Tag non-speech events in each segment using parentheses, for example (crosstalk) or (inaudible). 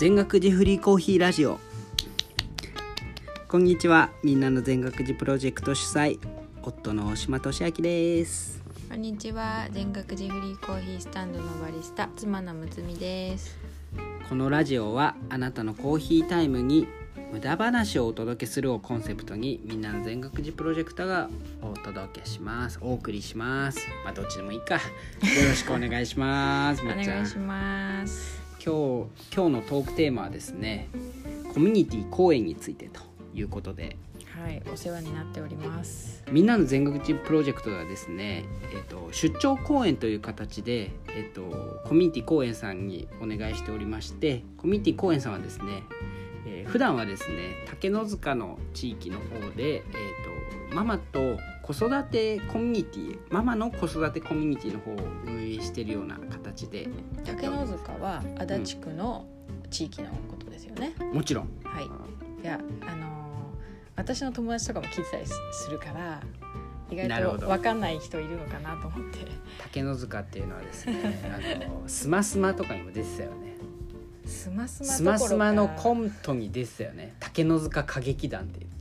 全学寺フリーコーヒーラジオ。こんにちは。みんなの全学寺プロジェクト主催夫の大島俊明です。こんにちは。全学寺フリーコーヒースタンドのバリスタ妻のむつみです。このラジオはあなたのコーヒータイムに無駄話をお届けするをコンセプトにみんなの全学寺プロジェクトがお届けします。お送りします。まあどっちでもいいか。よろしくお願いします。(laughs) お願いします今日今日のトークテーマはですねコミュニティ公演についてということで。はいお世話になっております。みんなの全国地プロジェクトがですね、えっと出張公演という形で、えっとコミュニティ公演さんにお願いしておりましてコミュニティ公演さんはですね、えー普段はですね竹の塚の地域の方で、えっとママと子育てコミュニティママの子育てコミュニティの方を運営しているような形で。竹の塚は足立区の地域のことですよね、もちろん。はい。いやあのー私の友達とかも聞いてたりすするから意外と分かんない人いるのかなと思って。竹の塚っていうのはですね (laughs) あのスマスマとかにも出てたよね。スマスマのコンントに出てたよね。竹の塚歌劇団って言って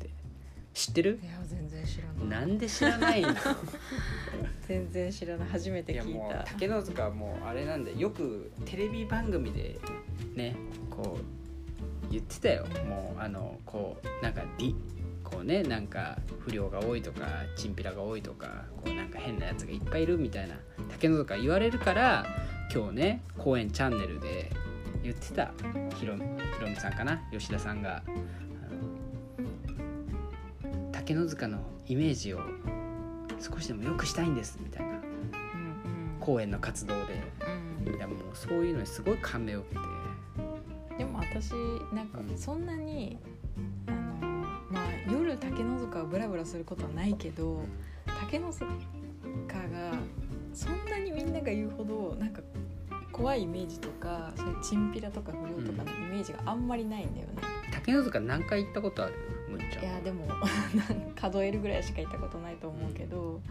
知ってる？いや全然知らない。なんで知らないの？(laughs) 全然知らない。初めていや聞いたもう竹の塚はもうあれなんでよくテレビ番組でねこう言ってたよ。もうあのこうなんかリこうねなんか不良が多いとかチンピラが多いとかこうなんか変なやつがいっぱいいるみたいな竹の塚言われるから今日ね公演チャンネルで言ってた。ひろひろみさんかな？吉田さんが竹の塚のイメージを少しでも良くしたいんですみたいなうん公演の活動で。うん。いやもうそういうのにすごい感銘を受けて。でも私なんかうん。そんなに、あのまあ夜竹の塚をブラブラすることはないけど竹の塚がそんなにみんなが言うほどなんか怖いイメージとかそういうチンピラとか不良とかのイメージがあんまりないんだよね、竹の塚何回行ったことある？むんちゃんいやでも (laughs) 数えるぐらいしか行ったことないと思うけど。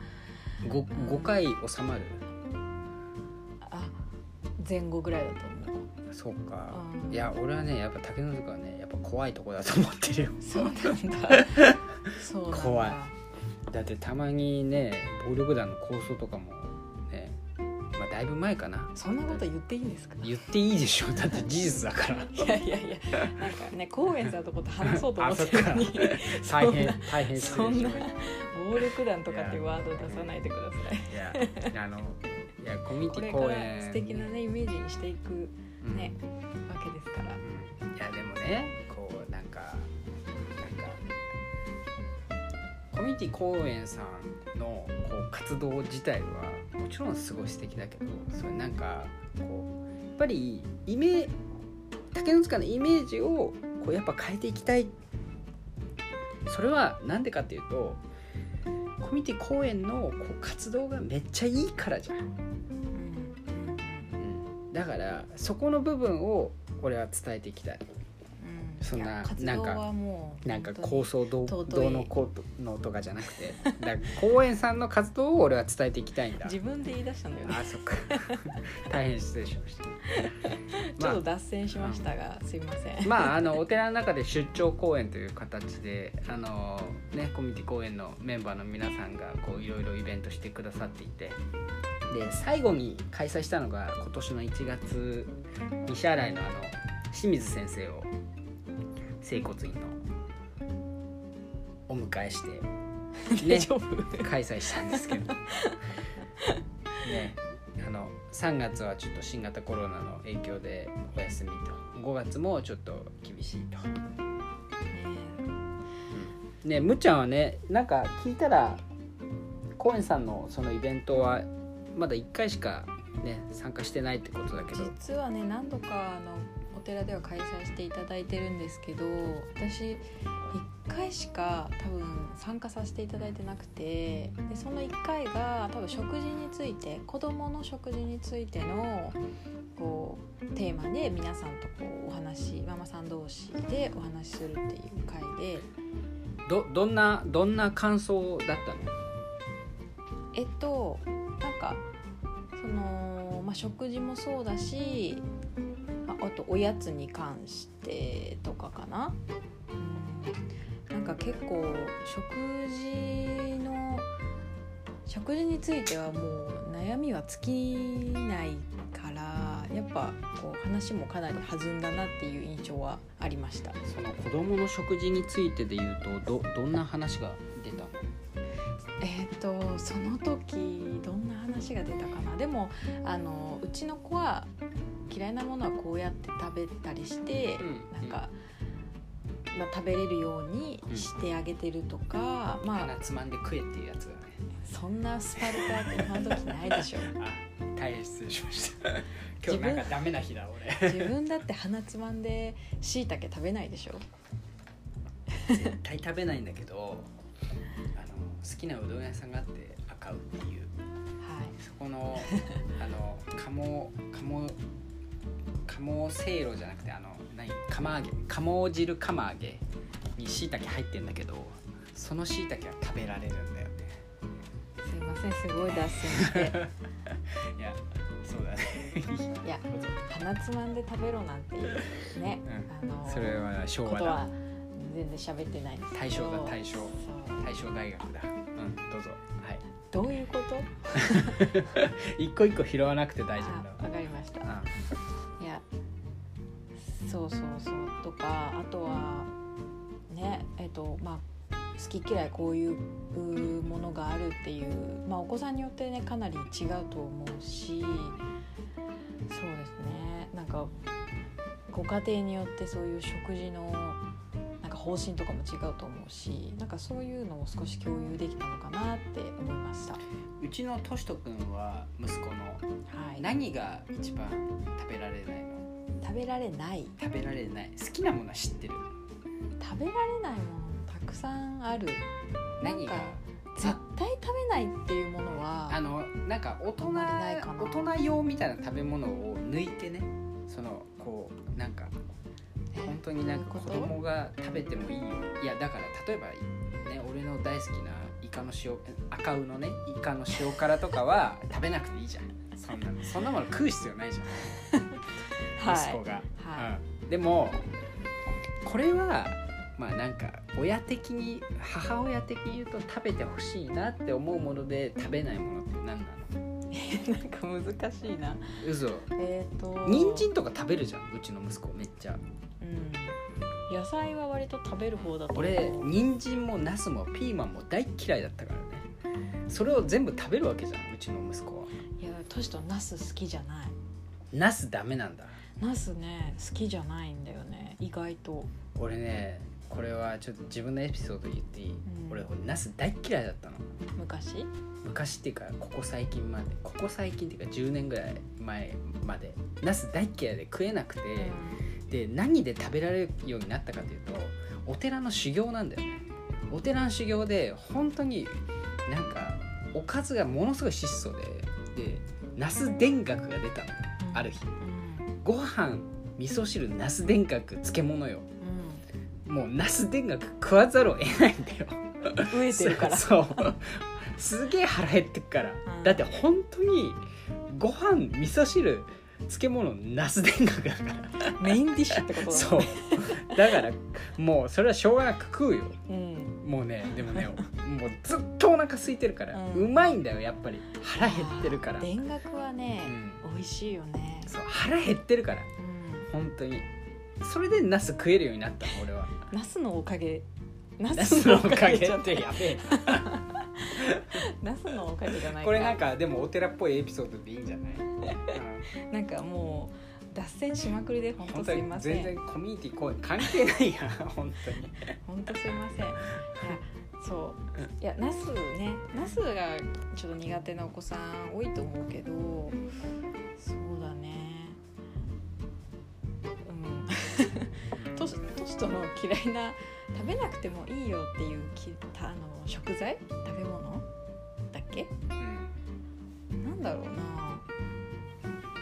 5, 5回収まる？あ前後ぐらいだと思う。そうか。うん。いや俺はねやっぱ竹の塚はねやっぱ怖いとこだと思ってるよ。そうなんだ。(laughs) そう怖い。だってたまにね暴力団の抗争とかもだいぶ前かな。そんなこと言っていいんですか？言っていいでしょだって事実だから。いやいやいやなんかね高円さんのこと話そうと思ってるのに。大変大変失そんな暴力団とかっていうワードを出さないでください。いやあのいやコミュニティ公演素敵なねイメージにしていくうん。ね、わけですから。うん。いやでもねコミュニティ公演さんのこう活動自体はもちろんすごい素敵だけどそれなんかこうやっぱりイメ竹の塚のイメージをこうやっぱ変えていきたい。それはなんでかっていうとコミュニティ公演のこう活動がめっちゃいいからじゃん。うん。うんだからそこの部分を俺は伝えていきたい。うんそんななんか本当に構想どどうのこうのとかじゃなくて。だ公園さんの活動を俺は伝えていきたいんだ。自分で言い出したんだよね。あそっか。(laughs) 大変失礼しました。(laughs) ちょっと脱線しましたが、すいません。まああのお寺の中で出張公演という形であのねコミュニティ公演のメンバーの皆さんがこういろいろイベントしてくださっていて。で最後に開催したのが今年の1月西新井のあの清水先生を整骨院の。お迎えして。(laughs) 大丈夫？開催したんですけど。(laughs) ね。あの3月はちょっと新型コロナの影響でお休みと。5月もちょっと厳しいと。ねむっちゃんはねなんか聞いたらコエンさんのそのイベントはまだ1回しかね参加してないってことだけど。実はね何度かあのお寺では開催していただいてるんですけど私1回しか多分参加させていただいてなくてでその1回が多分食事について子どもの食事についてのこうテーマで皆さんとこうお話ママさん同士でお話しするっていう回で。どどんなどんな感想だったの？えっとなんかその、まあ、食事もそうだし、まあ、とおやつに関してとかかな、うん、なんか結構食事の食事についてはもう悩みは尽きないからやっぱこう話もかなり弾んだなっていう印象はありました。その子供の食事についてで言うとどどんな話が出た？のえっ、とその時どんな話が出たかな。でもあのうちの子は嫌いなものはこうやって食べたりして、うん。なんか、まあ、食べれるようにしてあげてるとか、まあ鼻つまんで食えっていうやつだね。そんなスパルタ今時ないでしょ。(laughs) あ大変失礼しました。(laughs) 今日なんかダメな日だ俺。自分だって鼻つまんでしいたけ食べないでしょ。絶対食べないんだけどあの好きなうどん屋さんがあって赤うっていう。はい。そこのあの鴨鴨鴨せいろじゃなくてあの何？釜揚げ。鴨汁釜揚げにしいたけ入ってんだけどそのしいたけは食べられるんだよね。すいませんすごい脱線して。(laughs) いやそうだね。(laughs) いや鼻つまんで食べろなんていうね、あのそれは昭和だ。全然喋ってない大正だ大正大正大学だ。うんどうぞ。はい。どういうこと？(laughs) 一個一個拾わなくて大丈あ夫だそうそうそう。とかあとはねえっとまあ好き嫌いこういうものがあるっていう、まあ、お子さんによってねかなり違うと思うしそうですね。なんかご家庭によってそういう食事のなんか方針とかも違うと思うしなんかそういうのを少し共有できたのかなって思いました。はうちのとしとくんは息子のい、何が一番食べられないの？食べられない。食べられない。好きなものは知ってる？食べられないものたくさんある。何か絶対食べないっていうものはあのなんか大人大人用みたいな食べ物を抜いてね。その当になんか子供が食べてもいいよ。いやだから例えばね俺の大好きなイカの塩赤うのねイカの塩辛とかは食べなくていいじゃん。そんなの。そんなもの食う必要ないじゃん。(laughs) 息子が、はうん、でもこれはまあなんか親的に母親的に言うと食べてほしいなって思うもので食べないものって何なの？いなんか難しいな。嘘。えっ、と人参とか食べるじゃんうちの息子めっちゃうん。野菜は割と食べる方だと。思う俺人参もナスもピーマンも大っ嫌いだったからね。それを全部食べるわけじゃんうちの息子は。いやトシとナス好きじゃない。ナスダメなんだ。ナスね好きじゃないんだよね。意外と。俺ねこれはちょっと自分のエピソード言っていい、ん。俺ナス大っ嫌いだったの。昔？昔っていうかここ最近まで。ここ最近っていうか10年ぐらい前まで。ナス大っ嫌いで食えなくて、で何で食べられるようになったかというとお寺の修行なんだよね。お寺の修行で本当になんかおかずがものすごい質素ででナス田楽が出たの。うんある日。うんご飯味噌汁ナス田楽漬物よ。もうナス田楽食わざるを得ないんだよ。うん飢えてるから。(laughs) そう。すげえ腹減ってっから、うん。だって本当にご飯味噌汁漬物ナス田楽だからメインディッシュってことだそう。だからもうそれはしょうがなく食うよ。うん。もうねでもねもうずっとお腹空いてるから、ううんまいんだよやっぱり。腹減ってるから、田楽はねう、ん、美味しいよね。そう腹減ってるから。うん。本当に。それでナス食えるようになったの俺は。ナスのおかげ。ナナスのおかげってやべえナスのおかげじゃない (laughs) これなんかでもお寺っぽいエピソードでいいんじゃない、う (laughs) んなんかもう脱線しまくりで本当すいません。全然コミュニティこう関係ないやん (laughs) 本当に。本当すいません。いやそう。いやナスねナスがちょっと苦手なお子さん多いと思うけどそうだね。うん。(laughs) トシトシとの嫌いな食べなくてもいいよっていうきたあの食材？食べ物？だっけ？うん。なんだろうな。え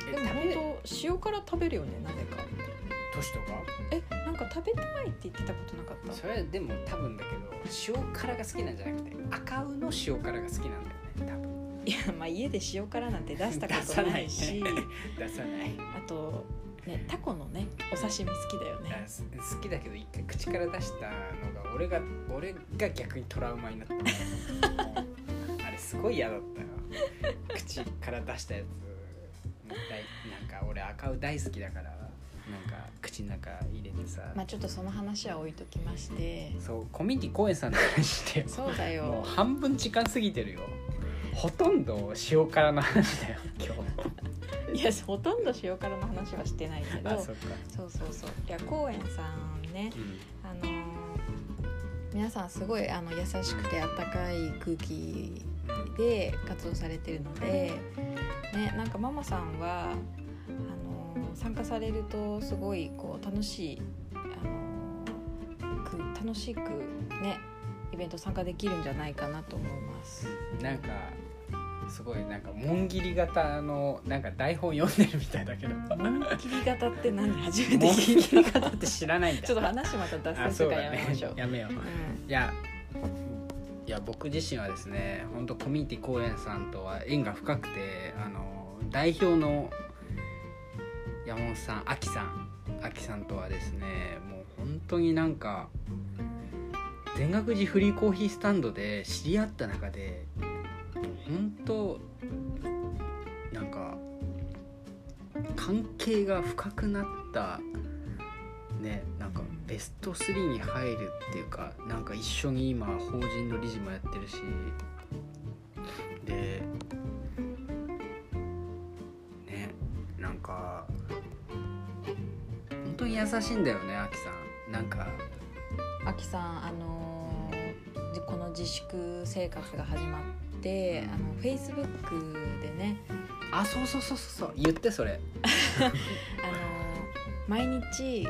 でも食べ本当塩辛食べるよねなぜか。年とかえなんか食べたいって言ってたことなかった？それはでも多分だけど塩辛が好きなんじゃなくて赤うの塩辛が好きなんだよね多分。いやまあ家で塩辛なんて出したことないし。(laughs) 出さない。あとねタコのねお刺身好きだよね。す好きだけど一回口から出したのが俺が俺が逆にトラウマになった。(laughs) あれすごい嫌だったよ。口から出したやつなんか俺赤う大好きだからなんか口の中入れてさ、まあちょっとその話は置いときまして。そうコミュニティ公園さんの話してよそうだもよう半分時間過ぎてるよ。ほとんど塩辛の話だよ今日。(laughs) いやほとんど塩辛の話はしてないけど。あそっか、そうそうそう。いや公園さんねうん。あのー皆さんすごいあの優しくてあったかい空気で活動されてるので、ね、なんかママさんはあのー参加されるとすごいこう楽しい、あのーく楽しくねイベント参加できるんじゃないかなと思います。なんかすごいなんか紋切り型のなんか台本読んでるみたいだけど紋切り型って何？初めて紋聞い切り型って知らないんだた。ちょっと話また脱あ線するからやめましょう。やめよううんいやいや僕自身はですね本当コミュニティ公演さんとは縁が深くてあの代表の山本さんあきさんあきさんとはですねもう本当になんか全学寺フリーコーヒースタンドで知り合った中で本当なんか関係が深くなったねなんかベスト3に入るっていうかなんか一緒に今法人の理事もやってるし。でねなんか本当に優しいんだよねあきさん。なんかあきさんあのーじこの自粛生活が始まってあのフェイスブックでね。あそうそうそうそうそう。言ってそれ。(laughs) あのー毎日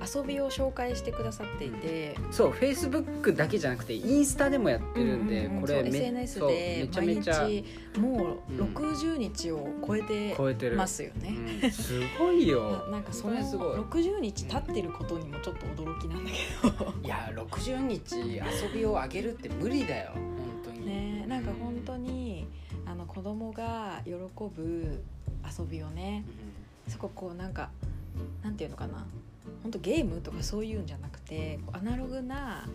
遊びを紹介してくださっていて、そうフェイスブックだけじゃなくてインスタでもやってるんで、うんうんうん。これ SNS で毎日もううん。60日を超えてますよね。うん。すごいよ。(laughs) ななんかその本当にすごい。60日経ってることにもちょっと驚きなんだけど。いや60日遊びをあげるって無理だよ。本当に。ねなんか本当にあの子供が喜ぶ遊びをね。そここうなんかなんていうのかな本当ゲームとかそういうんじゃなくてアナログなあ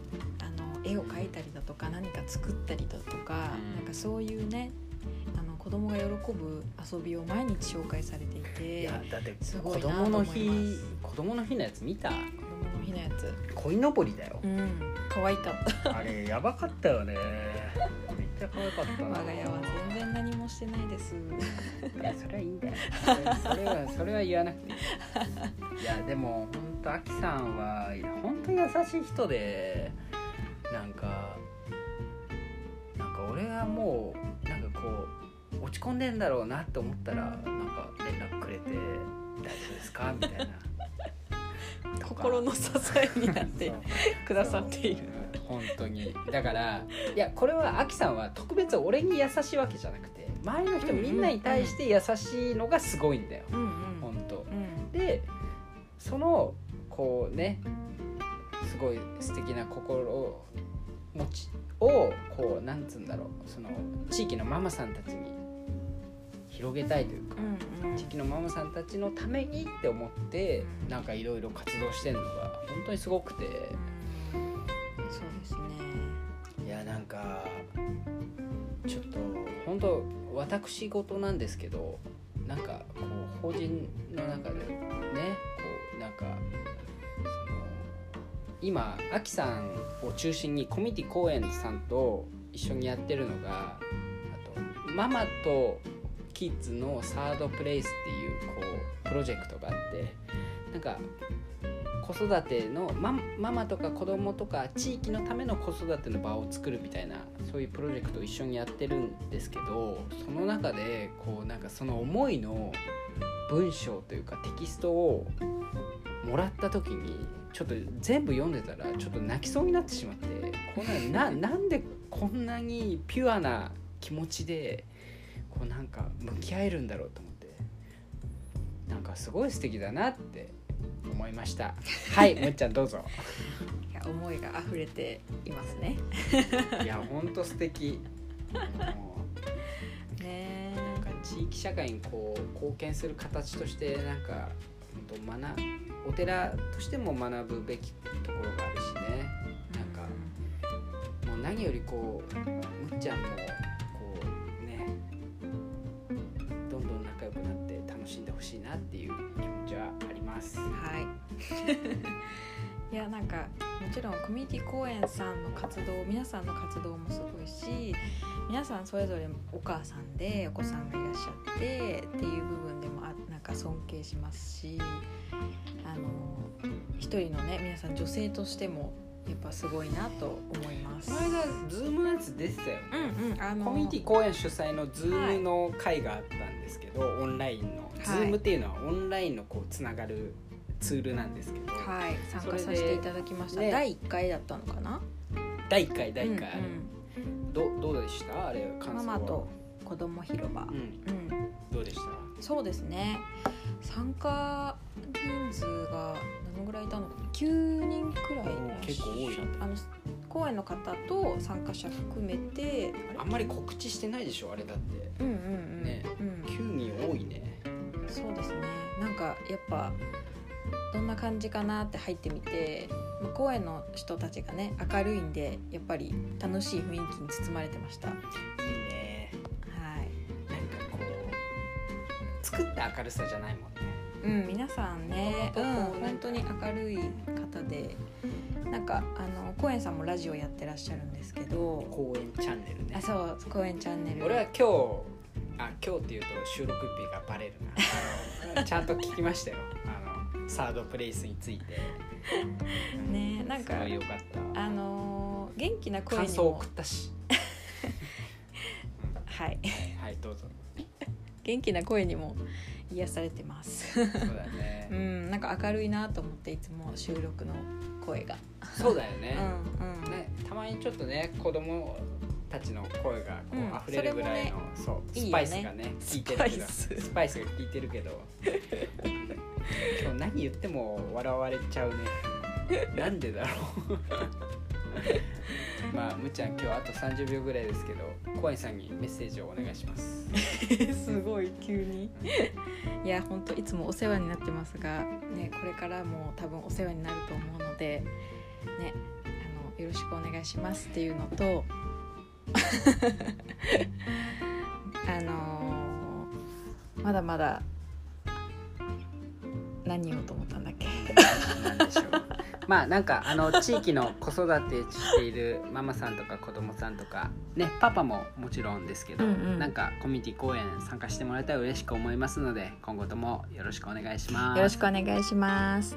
の絵を描いたりだとか何か作ったりだとか、うん。なんかそういうねあの子供が喜ぶ遊びを毎日紹介されていいてやだってすご子供の日子供の日のやつ見た？子供の日のやつ。鯉のぼりだよ。うん。可愛かった。あれやばかったよねちゃ可愛かったな。我が家は全然何もしてないです。いやそれはいいんだよ。(laughs) それはそれは言わなくていい。いやでも本当アキさんは本当に優しい人でなんかなんか俺がもうなんかこう落ち込んでんだろうなって思ったらなんか連絡くれて「大丈夫ですか?」みたいな心の支えになってくださっている。本当に。だからいやこれはアキさんは特別俺に優しいわけじゃなくて周りの人みんなに対して優しいのがすごいんだよ。うんうん。本当。うん。でそのこうねすごい素敵な心持ちをこうなんつうんだろう。その地域のママさんたちに広げたいというか、うんうん。地域のママさんたちのためにって思ってうんなんかいろいろ活動してるのが本当にすごくて。うんそうですね。いやなんかちょっと本当私事なんですけどなんかこう法人の中でねこうなんかその今アキさんを中心にコミュニティ公演さんと一緒にやってるのがあとママとキッズのサードプレイスっていうこうプロジェクトがあってなんか子育てのマママとか子供とか地域のための子育ての場を作るみたいなそういうプロジェクトを一緒にやってるんですけどその中でこうなんかその思いの文章というかテキストをもらった時にちょっと全部読んでたらちょっと泣きそうになってしまってこんなななんでこんなにピュアな気持ちでこうなんか向き合えるんだろうと思って。なんかすごい素敵だなって思いました。(laughs) はいむっちゃんどうぞ。いや思いが溢れていますね。(laughs) いやほんと素敵。もねうなんか地域社会にこう貢献する形としてなんか本当学お寺としても学ぶべきところがあるしね。なんかもう何よりこうむっちゃんもしいなっていう気持ちはあります。はい (laughs) いやなんかもちろんコミュニティ Koenさんの活動皆さんの活動もすごいし皆さんそれぞれお母さんでお子さんがいらっしゃってっていう部分でもあなんか尊敬しますしあの一人のね皆さん女性としてもやっぱすごいなと思います。この間ズームのやつ出てたようんうんあのコミュニティ Koen主催のズームの会があったんですけど、オンラインの、ズームっていうのはオンラインのこうつながるツールなんですけど、はい。参加させていただきました、ね。第1回だったのかな？第1回第1回、うんうん。どどうでした？あれ感想は？ママと子供広場、うん。うん、どうでした？そうですね。参加人数がどのぐらいいたのかな？9人くらい結構多い。あの公演の方と参加者含めてあんまり告知してないでしょあれだって。うんうんうん、ね。うん。9人多いねそうですね。なんかやっぱどんな感じかなって入ってみてまあ公園の人たちがね明るいんでやっぱり楽しい雰囲気に包まれてました。はいいい。ねなんかこう作った明るさじゃないもんね。うん、皆さんね、うん、本当に明るい方で。なんかあの公園さんもラジオやってらっしゃるんですけど。公演チャンネルね。あそう公園チャンネル。俺は今日あ今日っていうと収録日がバレるな。(laughs) ちゃんと聞きましたよ。あのサードプレイスについて。ねなんかよかった。あの元気な声に感想も送ったし。(laughs) はいはいどうぞ。元気な声にも癒されてます。そうだね。(laughs) うんなんか明るいなと思っていつも収録の声が。そうだよね,、うんうん。ねたまにちょっとね子供たちの声がこうん。う溢れるぐらいの、そうスいいよね。パイスがね効いてるけどスパイス。スパイスが効いてるけど。今日何言っても笑われちゃうね。(laughs) なんでだろう。まあむっちゃん今日あと30秒ぐらいですけどコアンさんにメッセージをお願いします。(laughs) すごい急に。いや本当いつもお世話になってますが、ね、これからも多分お世話になると思うので、ね、あのよろしくお願いしますっていうのと (laughs) あのーまだまだ何言おうと思ったんだっけ？まあなんかあの地域の子育てしているママさんとか子供さんとかねパパももちろんですけど、うんうん。なんかコミュニティ公演参加してもらえたら嬉しく思いますので今後ともよろしくお願いします。よろしくお願いします。